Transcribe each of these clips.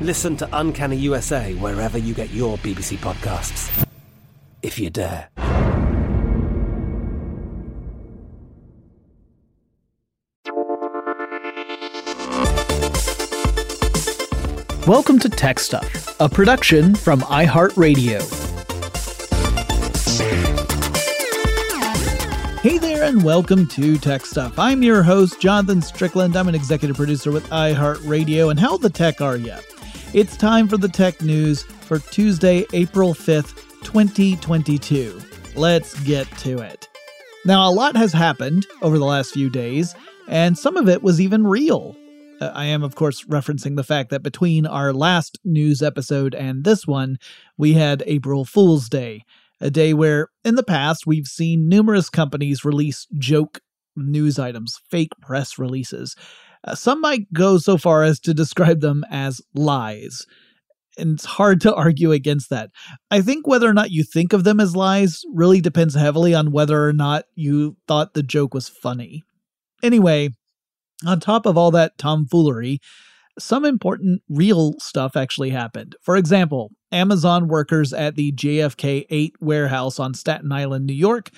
Listen to Uncanny USA wherever you get your BBC podcasts. If you dare. Welcome to Tech Stuff, a production from iHeartRadio. Hey there, and welcome to Tech Stuff. I'm your host, Jonathan Strickland. I'm an executive producer with iHeartRadio. And how the tech are you? It's time for the tech news for Tuesday, April 5th, 2022. Let's get to it. Now, a lot has happened over the last few days, and some of it was even real. Uh, I am, of course, referencing the fact that between our last news episode and this one, we had April Fool's Day, a day where, in the past, we've seen numerous companies release joke news items, fake press releases. Some might go so far as to describe them as lies. And it's hard to argue against that. I think whether or not you think of them as lies really depends heavily on whether or not you thought the joke was funny. Anyway, on top of all that tomfoolery, some important real stuff actually happened. For example, Amazon workers at the JFK 8 warehouse on Staten Island, New York,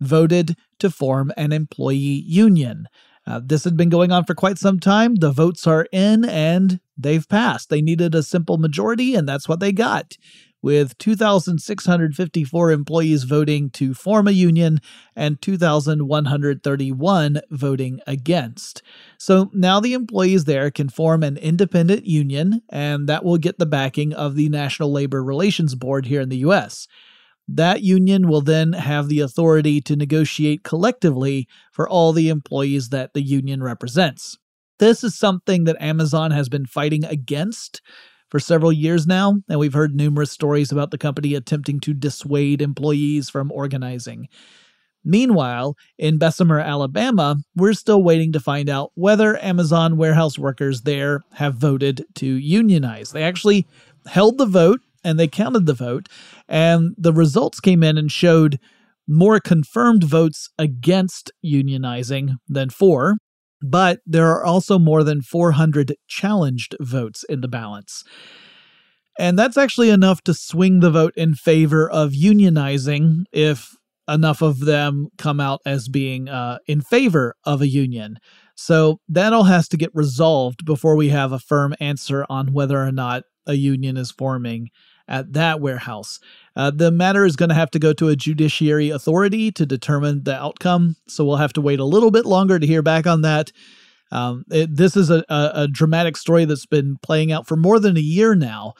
voted to form an employee union. Uh, this had been going on for quite some time. The votes are in and they've passed. They needed a simple majority, and that's what they got with 2,654 employees voting to form a union and 2,131 voting against. So now the employees there can form an independent union, and that will get the backing of the National Labor Relations Board here in the US. That union will then have the authority to negotiate collectively for all the employees that the union represents. This is something that Amazon has been fighting against for several years now, and we've heard numerous stories about the company attempting to dissuade employees from organizing. Meanwhile, in Bessemer, Alabama, we're still waiting to find out whether Amazon warehouse workers there have voted to unionize. They actually held the vote and they counted the vote, and the results came in and showed more confirmed votes against unionizing than for, but there are also more than 400 challenged votes in the balance. And that's actually enough to swing the vote in favor of unionizing if enough of them come out as being uh, in favor of a union. So that all has to get resolved before we have a firm answer on whether or not a union is forming at that warehouse. Uh, the matter is going to have to go to a judiciary authority to determine the outcome. So we'll have to wait a little bit longer to hear back on that. Um, it, this is a, a, a dramatic story that's been playing out for more than a year now.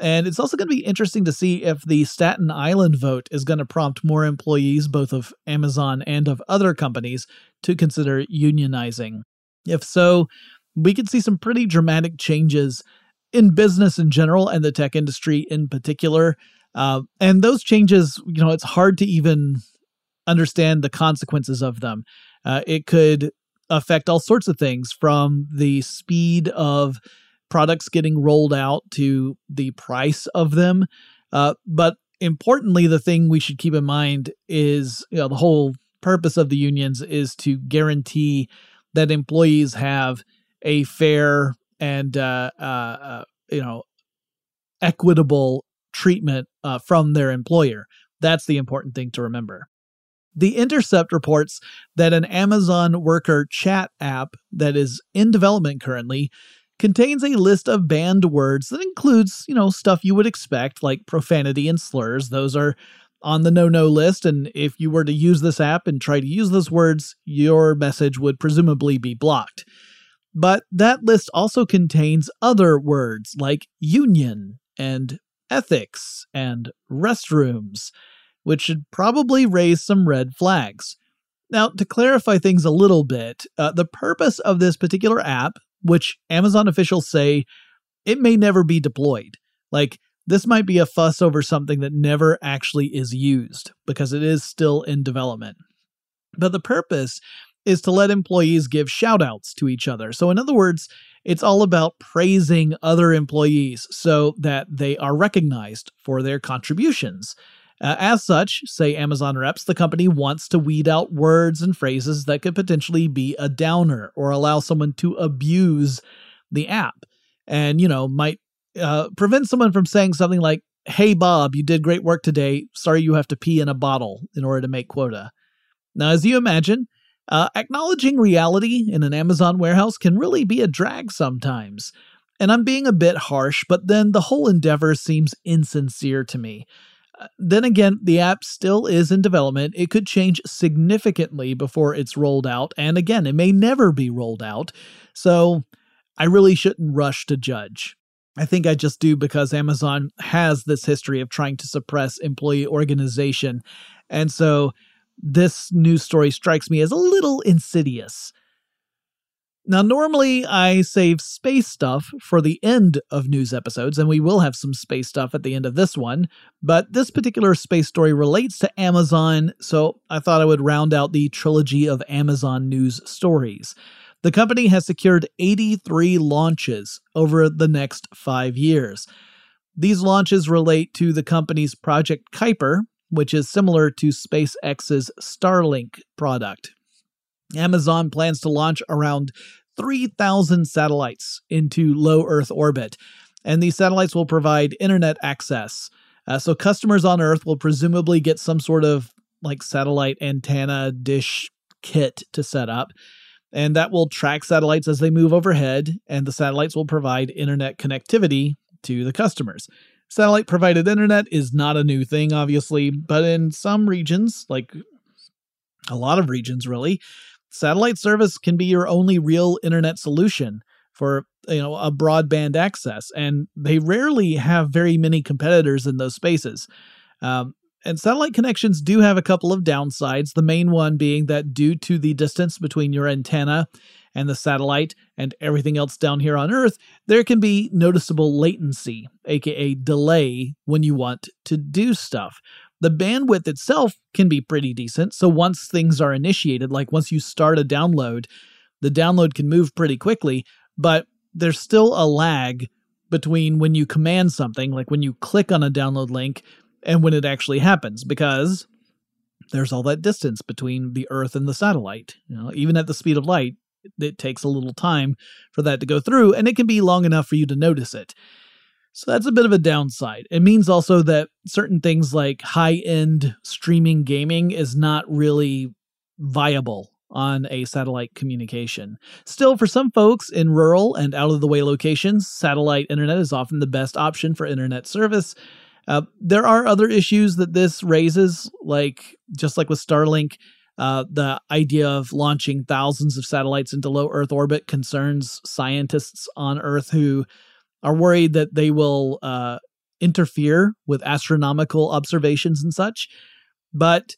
And it's also going to be interesting to see if the Staten Island vote is going to prompt more employees, both of Amazon and of other companies, to consider unionizing. If so, we could see some pretty dramatic changes in business in general and the tech industry in particular. Uh, and those changes, you know, it's hard to even understand the consequences of them. Uh, it could affect all sorts of things from the speed of products getting rolled out to the price of them. Uh, but importantly, the thing we should keep in mind is you know, the whole purpose of the unions is to guarantee that employees have a fair and uh, uh, uh, you know equitable treatment uh, from their employer. That's the important thing to remember. The Intercept reports that an Amazon worker chat app that is in development currently contains a list of banned words that includes, you know, stuff you would expect like profanity and slurs. Those are on the no no list. And if you were to use this app and try to use those words, your message would presumably be blocked. But that list also contains other words like union and ethics and restrooms, which should probably raise some red flags. Now, to clarify things a little bit, uh, the purpose of this particular app, which Amazon officials say it may never be deployed, like this might be a fuss over something that never actually is used because it is still in development. But the purpose is to let employees give shoutouts to each other. So, in other words, it's all about praising other employees so that they are recognized for their contributions. Uh, as such, say Amazon reps, the company wants to weed out words and phrases that could potentially be a downer or allow someone to abuse the app and, you know, might uh, prevent someone from saying something like, Hey, Bob, you did great work today. Sorry you have to pee in a bottle in order to make quota. Now, as you imagine, uh, acknowledging reality in an Amazon warehouse can really be a drag sometimes. And I'm being a bit harsh, but then the whole endeavor seems insincere to me. Uh, then again, the app still is in development. It could change significantly before it's rolled out, and again, it may never be rolled out. So I really shouldn't rush to judge. I think I just do because Amazon has this history of trying to suppress employee organization. And so this news story strikes me as a little insidious. Now, normally I save space stuff for the end of news episodes, and we will have some space stuff at the end of this one, but this particular space story relates to Amazon, so I thought I would round out the trilogy of Amazon news stories. The company has secured 83 launches over the next five years. These launches relate to the company's Project Kuiper, which is similar to SpaceX's Starlink product. Amazon plans to launch around 3,000 satellites into low Earth orbit, and these satellites will provide internet access. Uh, so customers on Earth will presumably get some sort of like satellite antenna dish kit to set up, and that will track satellites as they move overhead, and the satellites will provide internet connectivity to the customers. Satellite provided internet is not a new thing, obviously, but in some regions, like a lot of regions really, satellite service can be your only real internet solution for you know a broadband access and they rarely have very many competitors in those spaces. Um, and satellite connections do have a couple of downsides the main one being that due to the distance between your antenna and the satellite and everything else down here on Earth, there can be noticeable latency, aka delay, when you want to do stuff. The bandwidth itself can be pretty decent, so once things are initiated, like once you start a download, the download can move pretty quickly, but there's still a lag between when you command something, like when you click on a download link, and when it actually happens, because there's all that distance between the Earth and the satellite. You know, even at the speed of light, it takes a little time for that to go through, and it can be long enough for you to notice it. So that's a bit of a downside. It means also that certain things like high end streaming gaming is not really viable on a satellite communication. Still, for some folks in rural and out of the way locations, satellite internet is often the best option for internet service. Uh, there are other issues that this raises, like just like with Starlink, uh, the idea of launching thousands of satellites into low Earth orbit concerns scientists on Earth who are worried that they will uh, interfere with astronomical observations and such. But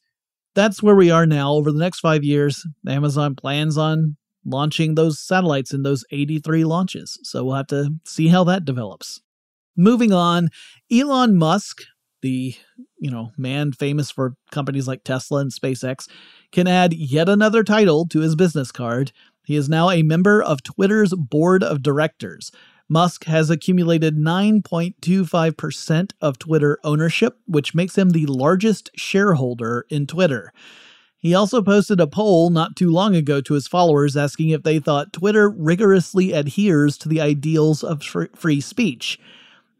that's where we are now. Over the next five years, Amazon plans on launching those satellites in those 83 launches. So we'll have to see how that develops. Moving on, Elon Musk, the you know man famous for companies like Tesla and SpaceX, can add yet another title to his business card. He is now a member of Twitter's board of directors. Musk has accumulated 9.25% of Twitter ownership, which makes him the largest shareholder in Twitter. He also posted a poll not too long ago to his followers asking if they thought Twitter rigorously adheres to the ideals of free speech.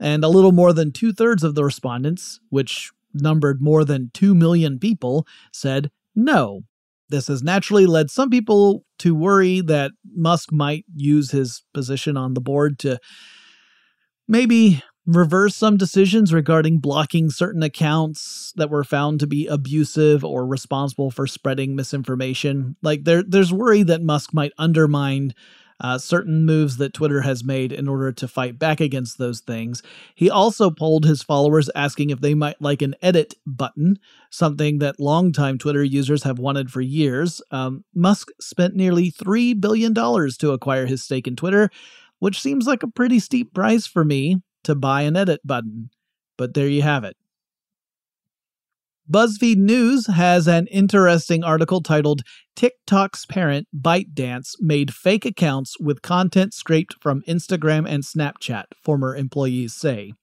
And a little more than two thirds of the respondents, which numbered more than 2 million people, said no. This has naturally led some people to worry that Musk might use his position on the board to maybe reverse some decisions regarding blocking certain accounts that were found to be abusive or responsible for spreading misinformation. Like there there's worry that Musk might undermine uh, certain moves that Twitter has made in order to fight back against those things. He also polled his followers asking if they might like an edit button, something that longtime Twitter users have wanted for years. Um, Musk spent nearly $3 billion to acquire his stake in Twitter, which seems like a pretty steep price for me to buy an edit button. But there you have it. BuzzFeed News has an interesting article titled TikTok's parent ByteDance made fake accounts with content scraped from Instagram and Snapchat, former employees say.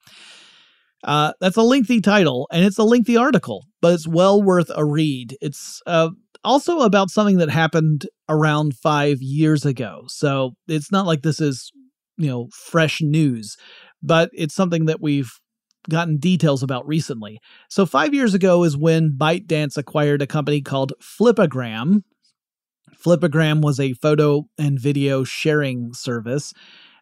Uh, that's a lengthy title and it's a lengthy article, but it's well worth a read. It's uh, also about something that happened around five years ago. So it's not like this is, you know, fresh news, but it's something that we've gotten details about recently. So, five years ago is when ByteDance acquired a company called Flipagram. Flipagram was a photo and video sharing service.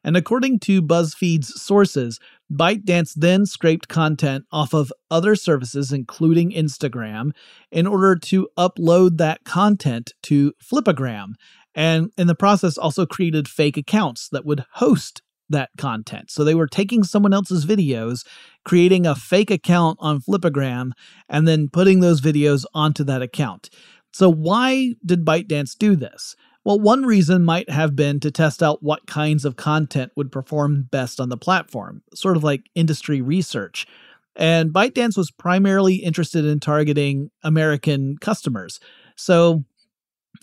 And according to BuzzFeed's sources, ByteDance then scraped content off of other services, including Instagram, in order to upload that content to Flipagram. And in the process, also created fake accounts that would host that content. So they were taking someone else's videos, creating a fake account on Flipagram, and then putting those videos onto that account. So, why did ByteDance do this? Well, one reason might have been to test out what kinds of content would perform best on the platform, sort of like industry research. And ByteDance was primarily interested in targeting American customers. So,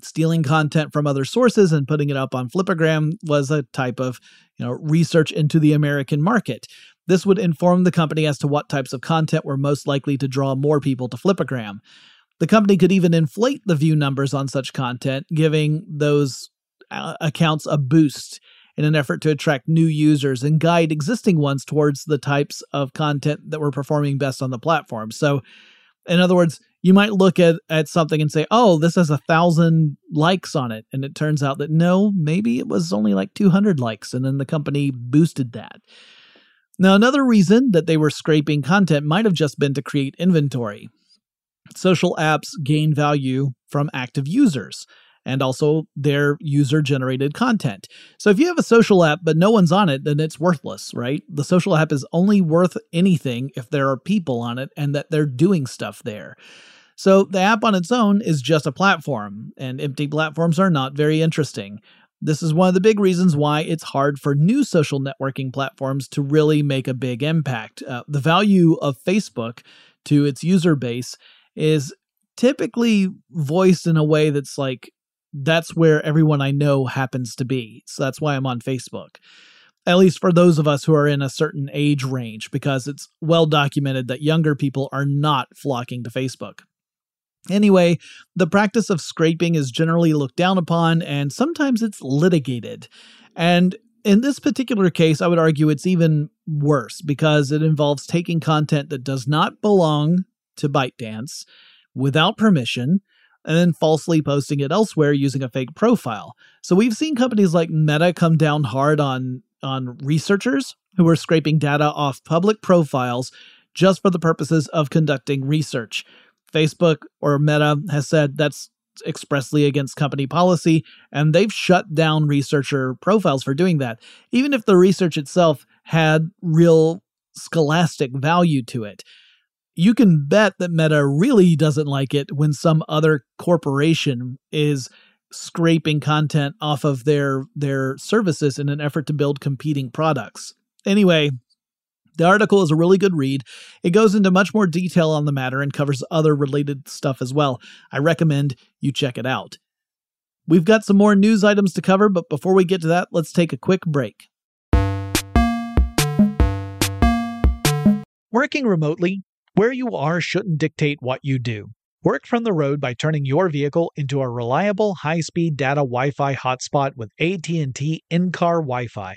stealing content from other sources and putting it up on Flipagram was a type of you know, research into the American market. This would inform the company as to what types of content were most likely to draw more people to Flipagram. The company could even inflate the view numbers on such content, giving those uh, accounts a boost in an effort to attract new users and guide existing ones towards the types of content that were performing best on the platform. So, in other words, you might look at, at something and say, oh, this has a thousand likes on it. And it turns out that no, maybe it was only like 200 likes. And then the company boosted that. Now, another reason that they were scraping content might have just been to create inventory. Social apps gain value from active users and also their user generated content. So if you have a social app but no one's on it, then it's worthless, right? The social app is only worth anything if there are people on it and that they're doing stuff there. So the app on its own is just a platform, and empty platforms are not very interesting. This is one of the big reasons why it's hard for new social networking platforms to really make a big impact. Uh, the value of Facebook to its user base is typically voiced in a way that's like that's where everyone I know happens to be. So that's why I'm on Facebook. At least for those of us who are in a certain age range, because it's well documented that younger people are not flocking to Facebook. Anyway, the practice of scraping is generally looked down upon and sometimes it's litigated. And In this particular case, I would argue it's even worse because it involves taking content that does not belong to ByteDance without permission and then falsely posting it elsewhere using a fake profile. So we've seen companies like Meta come down hard on on researchers who are scraping data off public profiles just for the purposes of conducting research. Facebook or Meta has said that's expressly against company policy, and they've shut down researcher profiles for doing that, even if the research itself had real scholastic value to it. You can bet that Meta really doesn't like it when some other corporation is scraping content off of their their services in an effort to build competing products. Anyway, the article is a really good read. It goes into much more detail on the matter and covers other related stuff as well. I recommend you check it out. We've got some more news items to cover, but before we get to that, let's take a quick break. Working remotely, where you are shouldn't dictate what you do. Work from the road by turning your vehicle into a reliable high-speed data Wi-Fi hotspot with AT&T in-car Wi-Fi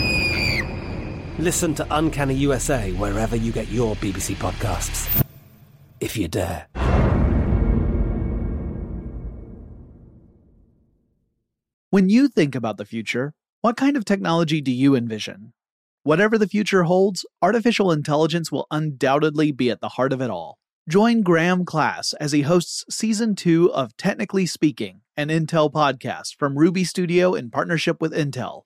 Listen to Uncanny USA wherever you get your BBC podcasts, if you dare. When you think about the future, what kind of technology do you envision? Whatever the future holds, artificial intelligence will undoubtedly be at the heart of it all. Join Graham Class as he hosts season two of Technically Speaking, an Intel podcast from Ruby Studio in partnership with Intel.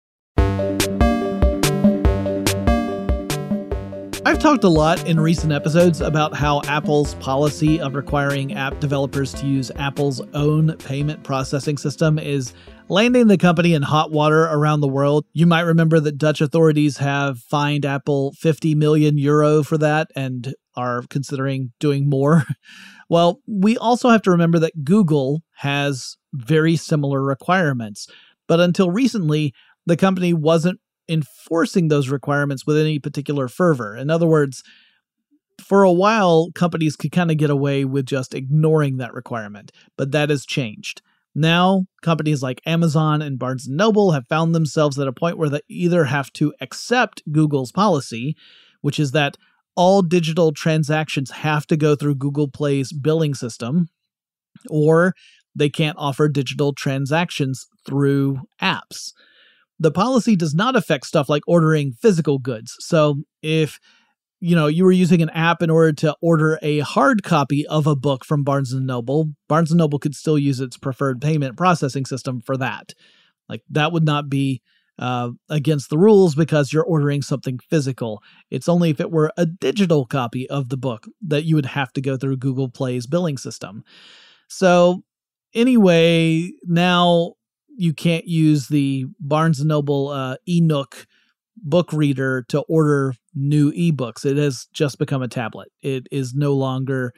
I've talked a lot in recent episodes about how Apple's policy of requiring app developers to use Apple's own payment processing system is landing the company in hot water around the world. You might remember that Dutch authorities have fined Apple 50 million euro for that and are considering doing more. Well, we also have to remember that Google has very similar requirements. But until recently, the company wasn't enforcing those requirements with any particular fervor. In other words, for a while, companies could kind of get away with just ignoring that requirement, but that has changed. Now, companies like Amazon and Barnes & Noble have found themselves at a point where they either have to accept Google's policy, which is that all digital transactions have to go through Google Play's billing system, or they can't offer digital transactions through apps. The policy does not affect stuff like ordering physical goods. So if you know you were using an app in order to order a hard copy of a book from Barnes and Noble, Barnes and Noble could still use its preferred payment processing system for that. Like that would not be uh, against the rules because you're ordering something physical. It's only if it were a digital copy of the book that you would have to go through Google Play's billing system. So anyway, now you can't use the Barnes and Noble uh, eNook book reader to order new ebooks. It has just become a tablet. It is no longer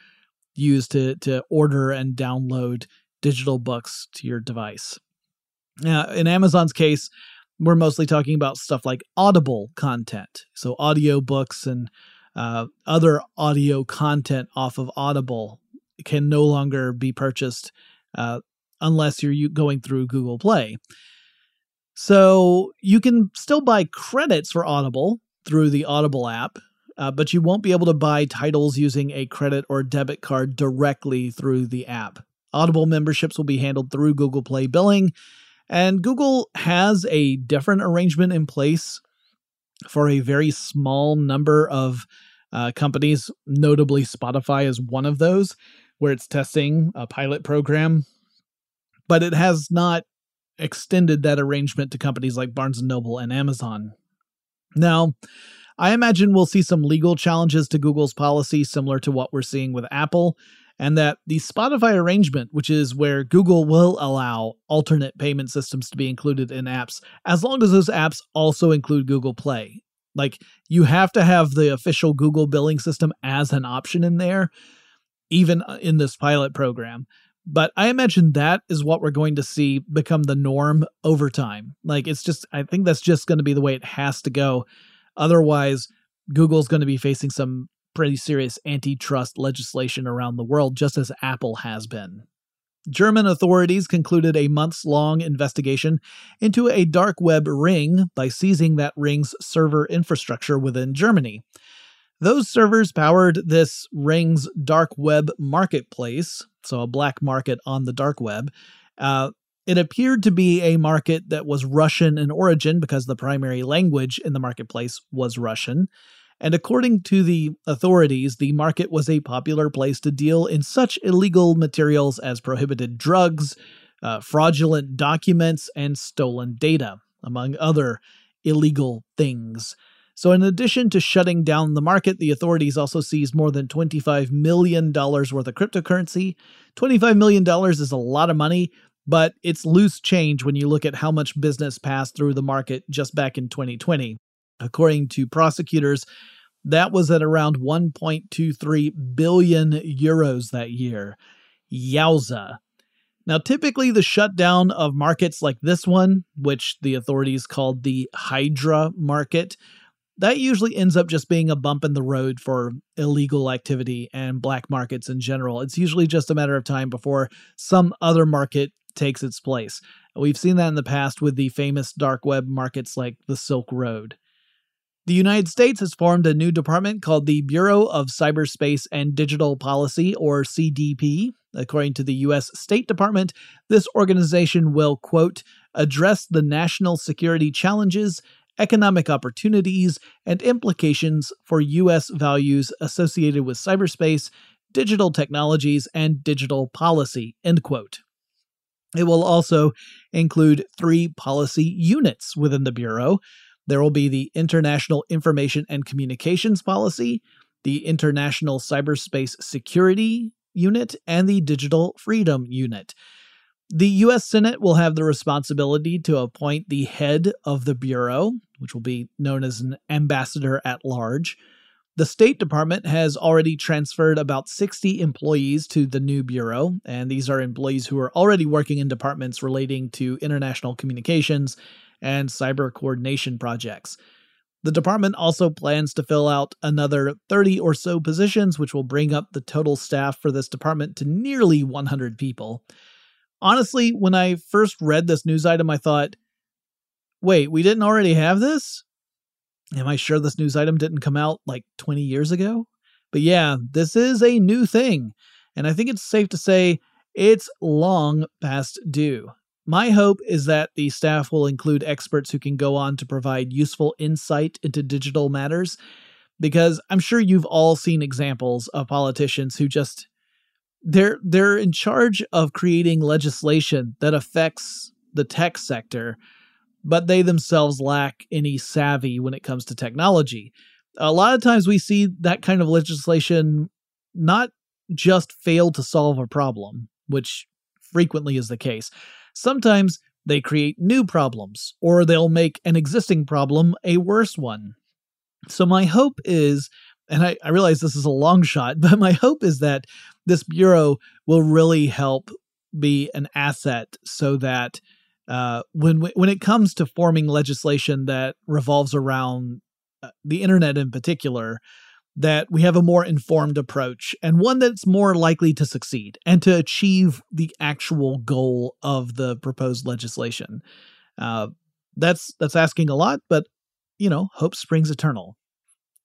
used to to order and download digital books to your device. Now, in Amazon's case, we're mostly talking about stuff like Audible content, so audio books and uh, other audio content off of Audible can no longer be purchased uh, unless you're going through Google Play. So you can still buy credits for Audible through the Audible app, uh, but you won't be able to buy titles using a credit or debit card directly through the app. Audible memberships will be handled through Google Play billing, and Google has a different arrangement in place for a very small number of uh, companies, notably Spotify is one of those, where it's testing a pilot program but it has not extended that arrangement to companies like Barnes and Noble and Amazon. Now, I imagine we'll see some legal challenges to Google's policy similar to what we're seeing with Apple, and that the Spotify arrangement, which is where Google will allow alternate payment systems to be included in apps, as long as those apps also include Google Play. Like, you have to have the official Google billing system as an option in there, even uh, in this pilot program. But I imagine that is what we're going to see become the norm over time. Like it's just, I think that's just going to be the way it has to go. Otherwise, Google's going to be facing some pretty serious antitrust legislation around the world, just as Apple has been. German authorities concluded a months long investigation into a dark web ring by seizing that ring's server infrastructure within Germany. Those servers powered this ring's dark web marketplace, so a black market on the dark web. Uh, it appeared to be a market that was Russian in origin because the primary language in the marketplace was Russian. And according to the authorities, the market was a popular place to deal in such illegal materials as prohibited drugs, uh, fraudulent documents, and stolen data, among other illegal things. So, in addition to shutting down the market, the authorities also seized more than $25 million worth of cryptocurrency. $25 million is a lot of money, but it's loose change when you look at how much business passed through the market just back in 2020. According to prosecutors, that was at around 1.23 billion euros that year. Yowza. Now, typically, the shutdown of markets like this one, which the authorities called the Hydra market, that usually ends up just being a bump in the road for illegal activity and black markets in general. It's usually just a matter of time before some other market takes its place. We've seen that in the past with the famous dark web markets like the Silk Road. The United States has formed a new department called the Bureau of Cyberspace and Digital Policy, or CDP. According to the U.S. State Department, this organization will, quote, address the national security challenges economic opportunities, and implications for U.S. values associated with cyberspace, digital technologies, and digital policy. End quote. It will also include three policy units within the Bureau. There will be the International Information and Communications Policy, the International Cyberspace Security Unit, and the Digital Freedom Unit. The U.S. Senate will have the responsibility to appoint the head of the Bureau, which will be known as an ambassador at large. The State Department has already transferred about 60 employees to the new Bureau, and these are employees who are already working in departments relating to international communications and cyber coordination projects. The department also plans to fill out another 30 or so positions, which will bring up the total staff for this department to nearly 100 people honestly, when I first read this news item, I thought, wait, we didn't already have this? Am I sure this news item didn't come out like 20 years ago? But yeah, this is a new thing. And I think it's safe to say it's long past due. My hope is that the staff will include experts who can go on to provide useful insight into digital matters, because I'm sure you've all seen examples of politicians who just they're they're in charge of creating legislation that affects the tech sector, but they themselves lack any savvy when it comes to technology. A lot of times we see that kind of legislation not just fail to solve a problem, which frequently is the case. Sometimes they create new problems, or they'll make an existing problem a worse one. So, my hope is, and I, I realize this is a long shot, but my hope is that this Bureau will really help be an asset so that uh, when when it comes to forming legislation that revolves around uh, the internet in particular, that we have a more informed approach and one that's more likely to succeed and to achieve the actual goal of the proposed legislation. Uh, that's that's asking a lot, but you know, hope springs eternal.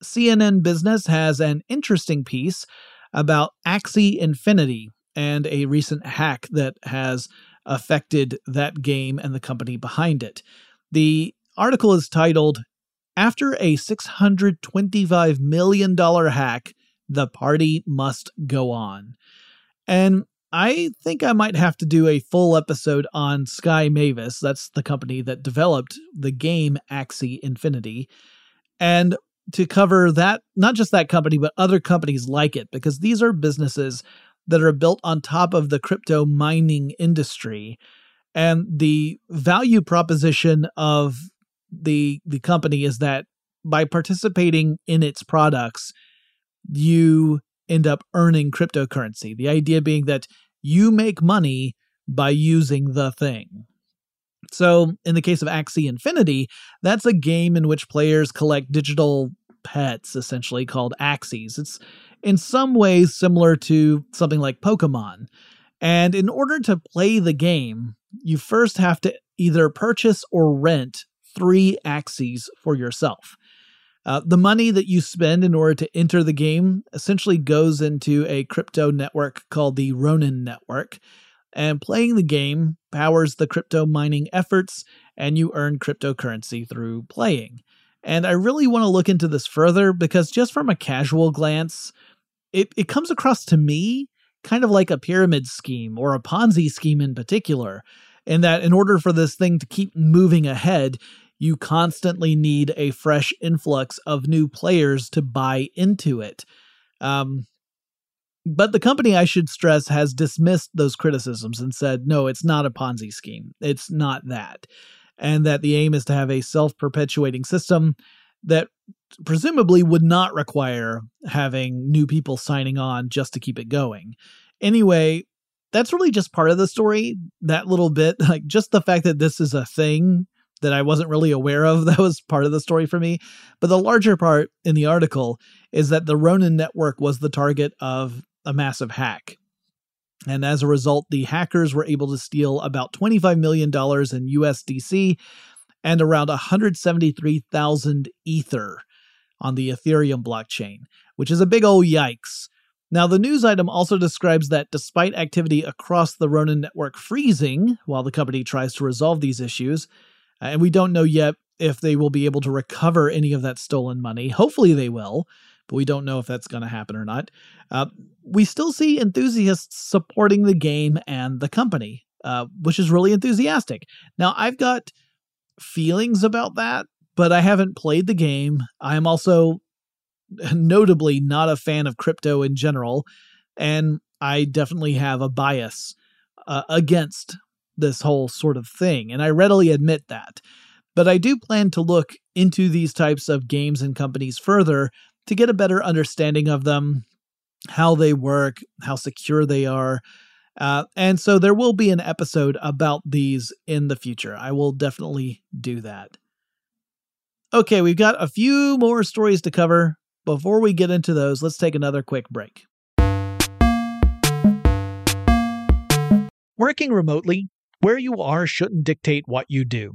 CNN Business has an interesting piece about Axie Infinity and a recent hack that has affected that game and the company behind it. The article is titled after a $625 million hack, the party must go on. And I think I might have to do a full episode on Sky Mavis. That's the company that developed the game Axie Infinity. And to cover that, not just that company, but other companies like it, because these are businesses that are built on top of the crypto mining industry. And the value proposition of the the company is that by participating in its products, you end up earning cryptocurrency. The idea being that you make money by using the thing. So, in the case of Axie Infinity, that's a game in which players collect digital pets, essentially called Axies. It's in some ways similar to something like Pokemon. And in order to play the game, you first have to either purchase or rent three Axies for yourself. Uh, the money that you spend in order to enter the game essentially goes into a crypto network called the Ronin Network. And playing the game powers the crypto mining efforts, and you earn cryptocurrency through playing. And I really want to look into this further because just from a casual glance, it, it comes across to me kind of like a pyramid scheme or a Ponzi scheme in particular, in that in order for this thing to keep moving ahead, you constantly need a fresh influx of new players to buy into it. Um, but the company, I should stress, has dismissed those criticisms and said, no, it's not a Ponzi scheme. It's not that. And that the aim is to have a self perpetuating system that presumably would not require having new people signing on just to keep it going. Anyway, that's really just part of the story. That little bit, like just the fact that this is a thing that I wasn't really aware of. That was part of the story for me. But the larger part in the article is that the Ronin network was the target of a massive hack. And as a result, the hackers were able to steal about $25 million in USDC and around 173,000 Ether on the Ethereum blockchain, which is a big old yikes. Now, the news item also describes that despite activity across the Ronin network freezing while the company tries to resolve these issues, uh, and we don't know yet if they will be able to recover any of that stolen money. Hopefully they will, but we don't know if that's going to happen or not. Uh, we still see enthusiasts supporting the game and the company, uh, which is really enthusiastic. Now, I've got feelings about that, but I haven't played the game. I'm also notably not a fan of crypto in general, and I definitely have a bias uh, against this whole sort of thing, and I readily admit that. But I do plan to look into these types of games and companies further to get a better understanding of them, how they work, how secure they are. Uh, and so there will be an episode about these in the future. I will definitely do that. Okay, we've got a few more stories to cover. Before we get into those, let's take another quick break. Working remotely where you are shouldn't dictate what you do.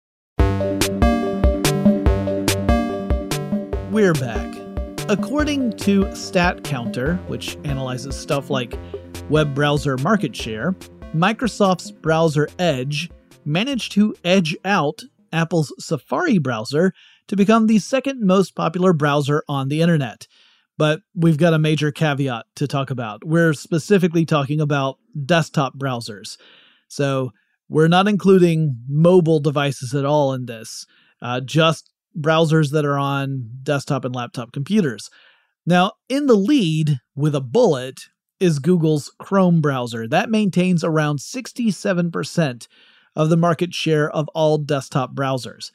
We're back. According to StatCounter, which analyzes stuff like web browser market share, Microsoft's browser Edge managed to edge out Apple's Safari browser to become the second most popular browser on the internet. But we've got a major caveat to talk about. We're specifically talking about desktop browsers. So we're not including mobile devices at all in this, uh, just browsers that are on desktop and laptop computers. Now, in the lead with a bullet is Google's Chrome browser. That maintains around 67% of the market share of all desktop browsers.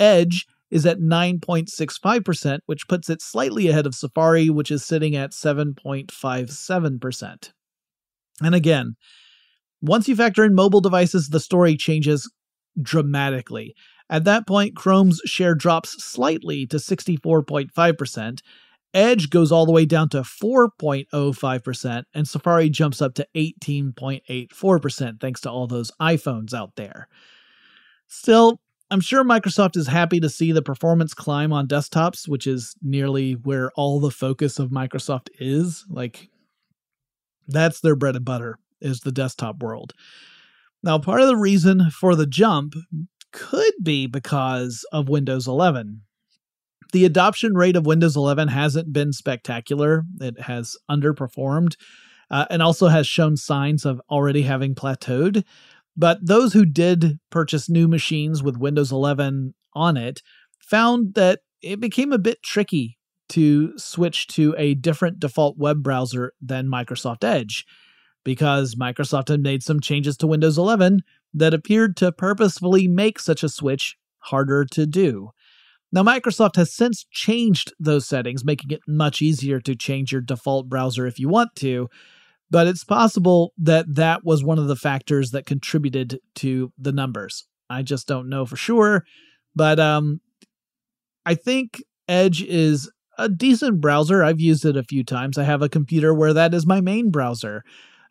Edge is at 9.65%, which puts it slightly ahead of Safari, which is sitting at 7.57%. And again, once you factor in mobile devices, the story changes dramatically. At that point, Chrome's share drops slightly to 64.5%. Edge goes all the way down to 4.05%, and Safari jumps up to 18.84%, thanks to all those iPhones out there. Still, I'm sure Microsoft is happy to see the performance climb on desktops, which is nearly where all the focus of Microsoft is. Like, that's their bread and butter, is the desktop world. Now, part of the reason for the jump could be because of Windows 11. The adoption rate of Windows 11 hasn't been spectacular. It has underperformed uh, and also has shown signs of already having plateaued. But those who did purchase new machines with Windows 11 on it found that it became a bit tricky to switch to a different default web browser than Microsoft Edge because Microsoft had made some changes to Windows 11 that appeared to purposefully make such a switch harder to do. Now, Microsoft has since changed those settings, making it much easier to change your default browser if you want to, but it's possible that that was one of the factors that contributed to the numbers. I just don't know for sure, but um, I think Edge is a decent browser. I've used it a few times. I have a computer where that is my main browser.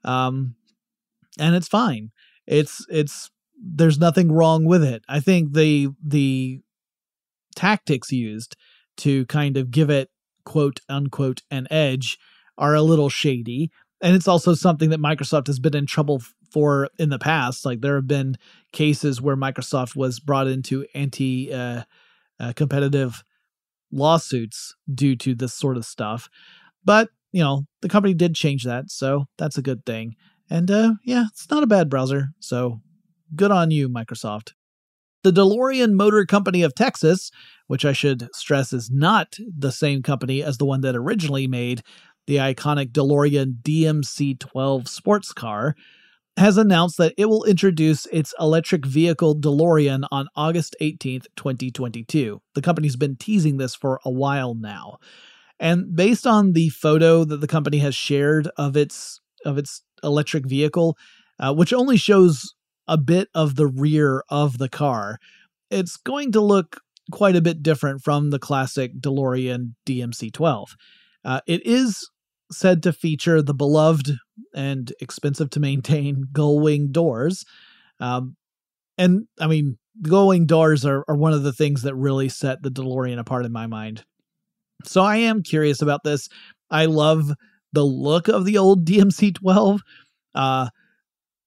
Um, and it's fine. It's it's there's nothing wrong with it. I think the the tactics used to kind of give it quote unquote an edge are a little shady. And it's also something that Microsoft has been in trouble for in the past. Like there have been cases where Microsoft was brought into anti uh, uh, competitive lawsuits due to this sort of stuff. But, you know, the company did change that. So that's a good thing. And uh, yeah, it's not a bad browser. So good on you, Microsoft. The DeLorean Motor Company of Texas, which I should stress is not the same company as the one that originally made the iconic DeLorean DMC 12 sports car, has announced that it will introduce its electric vehicle DeLorean on August 18th, 2022. The company's been teasing this for a while now. And based on the photo that the company has shared of its of its electric vehicle, uh, which only shows a bit of the rear of the car, it's going to look quite a bit different from the classic DeLorean DMC 12. Uh, it is said to feature the beloved and expensive to maintain gull wing doors. Um, and I mean, gull wing doors are, are one of the things that really set the DeLorean apart in my mind. So I am curious about this. I love the look of the old DMC 12. Uh,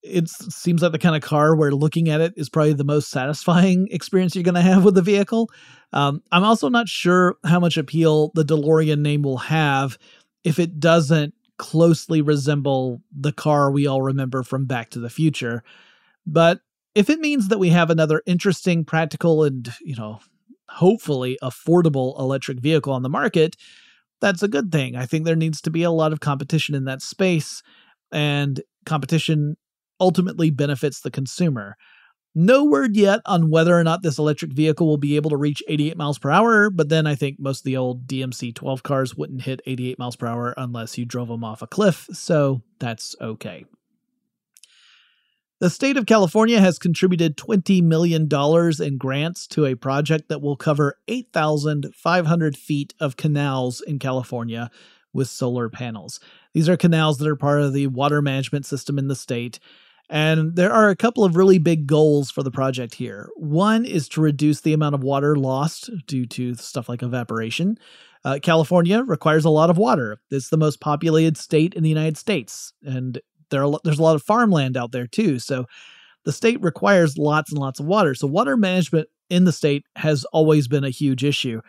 it seems like the kind of car where looking at it is probably the most satisfying experience you're going to have with the vehicle. Um, I'm also not sure how much appeal the DeLorean name will have if it doesn't closely resemble the car we all remember from Back to the Future. But if it means that we have another interesting, practical, and, you know, hopefully affordable electric vehicle on the market, that's a good thing. I think there needs to be a lot of competition in that space, and competition ultimately benefits the consumer. No word yet on whether or not this electric vehicle will be able to reach 88 miles per hour, but then I think most of the old DMC 12 cars wouldn't hit 88 miles per hour unless you drove them off a cliff, so that's okay. The state of California has contributed $20 million in grants to a project that will cover 8,500 feet of canals in California with solar panels. These are canals that are part of the water management system in the state and there are a couple of really big goals for the project here. One is to reduce the amount of water lost due to stuff like evaporation. Uh, California requires a lot of water. It's the most populated state in the United States, and there are, there's a lot of farmland out there too. So the state requires lots and lots of water. So water management in the state has always been a huge issue,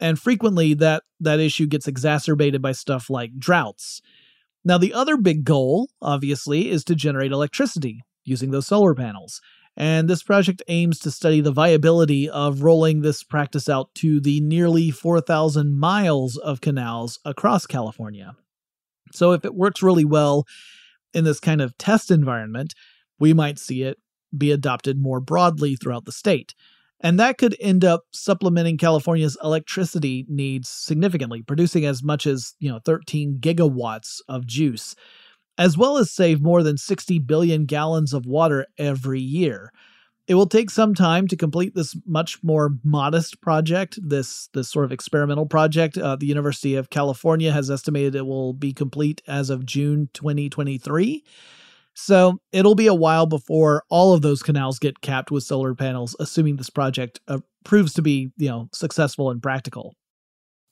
and frequently that that issue gets exacerbated by stuff like droughts. Now, the other big goal, obviously, is to generate electricity using those solar panels. And this project aims to study the viability of rolling this practice out to the nearly 4,000 miles of canals across California. So, if it works really well in this kind of test environment, we might see it be adopted more broadly throughout the state. And that could end up supplementing California's electricity needs significantly, producing as much as, you know, 13 gigawatts of juice, as well as save more than 60 billion gallons of water every year. It will take some time to complete this much more modest project, this this sort of experimental project. Uh, the University of California has estimated it will be complete as of June 2023. So it'll be a while before all of those canals get capped with solar panels, assuming this project uh, proves to be, you know, successful and practical.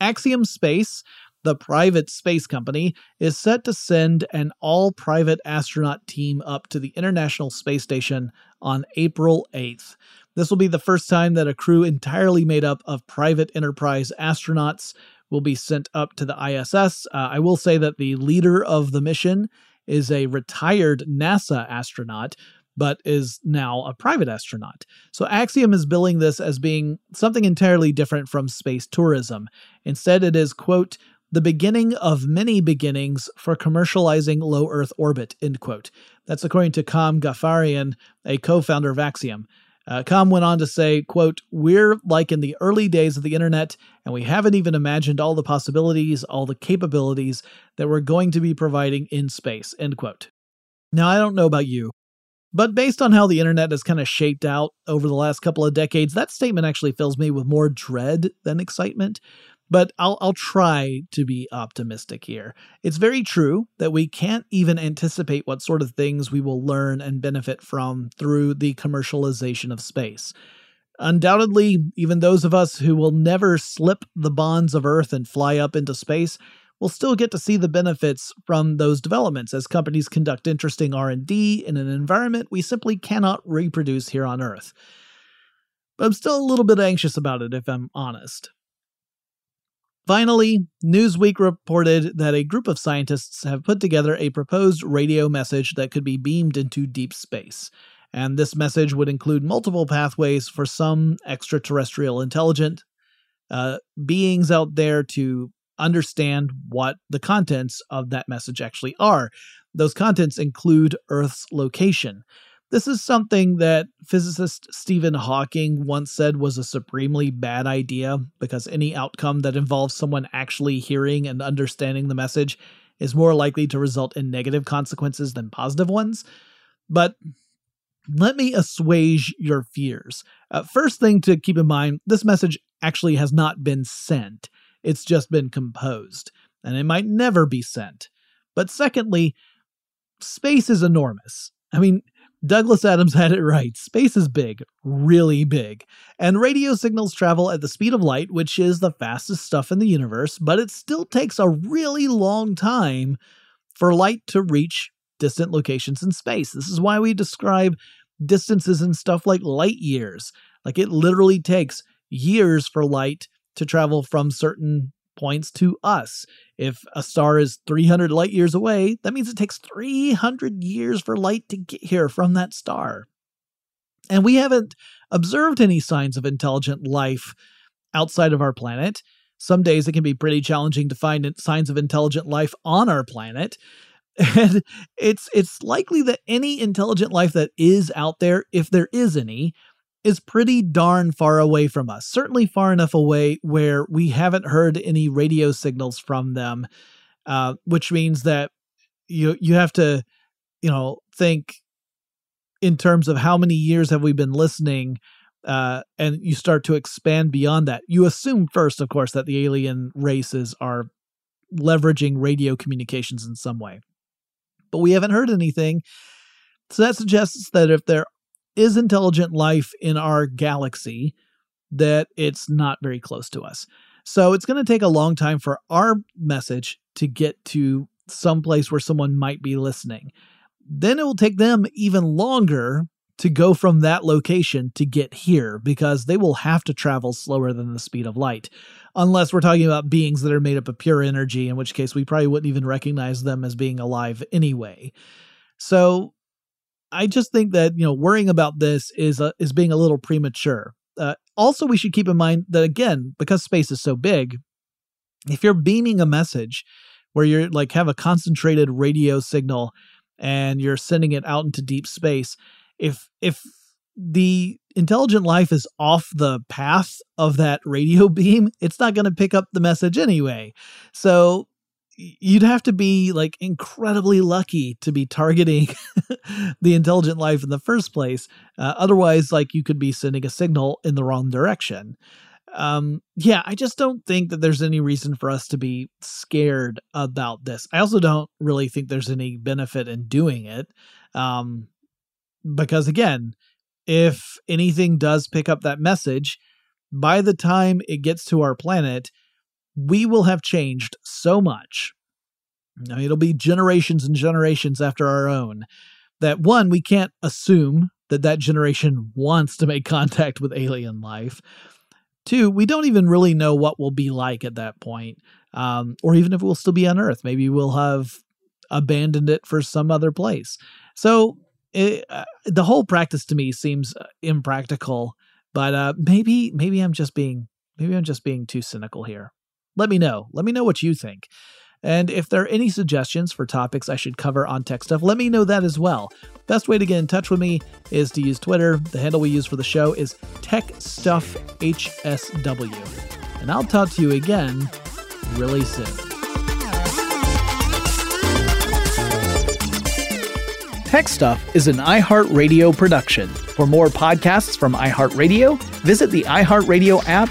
Axiom Space, the private space company, is set to send an all private astronaut team up to the International Space Station on April 8th. This will be the first time that a crew entirely made up of private enterprise astronauts will be sent up to the ISS. Uh, I will say that the leader of the mission is a retired NASA astronaut but is now a private astronaut. So Axiom is billing this as being something entirely different from space tourism. Instead, it is, quote, the beginning of many beginnings for commercializing low Earth orbit, end quote. That's according to Kam Ghaffarian, a co-founder of Axiom. Uh, Kam went on to say, quote, We're like in the early days of the internet, and we haven't even imagined all the possibilities, all the capabilities that we're going to be providing in space, end quote. Now, I don't know about you, But based on how the internet has kind of shaped out over the last couple of decades, that statement actually fills me with more dread than excitement. But I'll, I'll try to be optimistic here. It's very true that we can't even anticipate what sort of things we will learn and benefit from through the commercialization of space. Undoubtedly, even those of us who will never slip the bonds of Earth and fly up into space will still get to see the benefits from those developments as companies conduct interesting R&D in an environment we simply cannot reproduce here on Earth. But I'm still a little bit anxious about it if I'm honest. Finally, Newsweek reported that a group of scientists have put together a proposed radio message that could be beamed into deep space. And this message would include multiple pathways for some extraterrestrial intelligent uh, beings out there to understand what the contents of that message actually are. Those contents include Earth's location. This is something that physicist Stephen Hawking once said was a supremely bad idea because any outcome that involves someone actually hearing and understanding the message is more likely to result in negative consequences than positive ones. But let me assuage your fears. Uh, first thing to keep in mind this message actually has not been sent. It's just been composed, and it might never be sent. But secondly, space is enormous. I mean, Douglas Adams had it right. Space is big, really big. And radio signals travel at the speed of light, which is the fastest stuff in the universe, but it still takes a really long time for light to reach distant locations in space. This is why we describe distances and stuff like light years. Like it literally takes years for light to travel from certain points to us. If a star is 300 light years away, that means it takes 300 years for light to get here from that star. And we haven't observed any signs of intelligent life outside of our planet. Some days it can be pretty challenging to find signs of intelligent life on our planet. And it's it's likely that any intelligent life that is out there, if there is any, is pretty darn far away from us, certainly far enough away where we haven't heard any radio signals from them, uh, which means that you you have to, you know, think in terms of how many years have we been listening, uh, and you start to expand beyond that. You assume first, of course, that the alien races are leveraging radio communications in some way, but we haven't heard anything. So that suggests that if there is intelligent life in our galaxy, that it's not very close to us. So it's going to take a long time for our message to get to some place where someone might be listening. Then it will take them even longer to go from that location to get here because they will have to travel slower than the speed of light. Unless we're talking about beings that are made up of pure energy, in which case we probably wouldn't even recognize them as being alive anyway. So I just think that you know worrying about this is is being a little premature. Uh, also, we should keep in mind that again, because space is so big, if you're beaming a message where you're like have a concentrated radio signal and you're sending it out into deep space, if if the intelligent life is off the path of that radio beam, it's not going to pick up the message anyway. So you'd have to be like incredibly lucky to be targeting the intelligent life in the first place. Uh, otherwise, like you could be sending a signal in the wrong direction. Um, yeah, I just don't think that there's any reason for us to be scared about this. I also don't really think there's any benefit in doing it. Um, because again, if anything does pick up that message, by the time it gets to our planet, we will have changed so much. I mean, it'll be generations and generations after our own that one, we can't assume that that generation wants to make contact with alien life. Two, we don't even really know what we'll be like at that point, um, or even if we'll still be on Earth. Maybe we'll have abandoned it for some other place. So it, uh, the whole practice to me seems uh, impractical. But uh, maybe maybe I'm just being maybe I'm just being too cynical here. Let me know. Let me know what you think. And if there are any suggestions for topics I should cover on Tech Stuff, let me know that as well. Best way to get in touch with me is to use Twitter. The handle we use for the show is TechStuffHSW. And I'll talk to you again really soon. Tech Stuff is an iHeartRadio production. For more podcasts from iHeartRadio, visit the iHeartRadio app,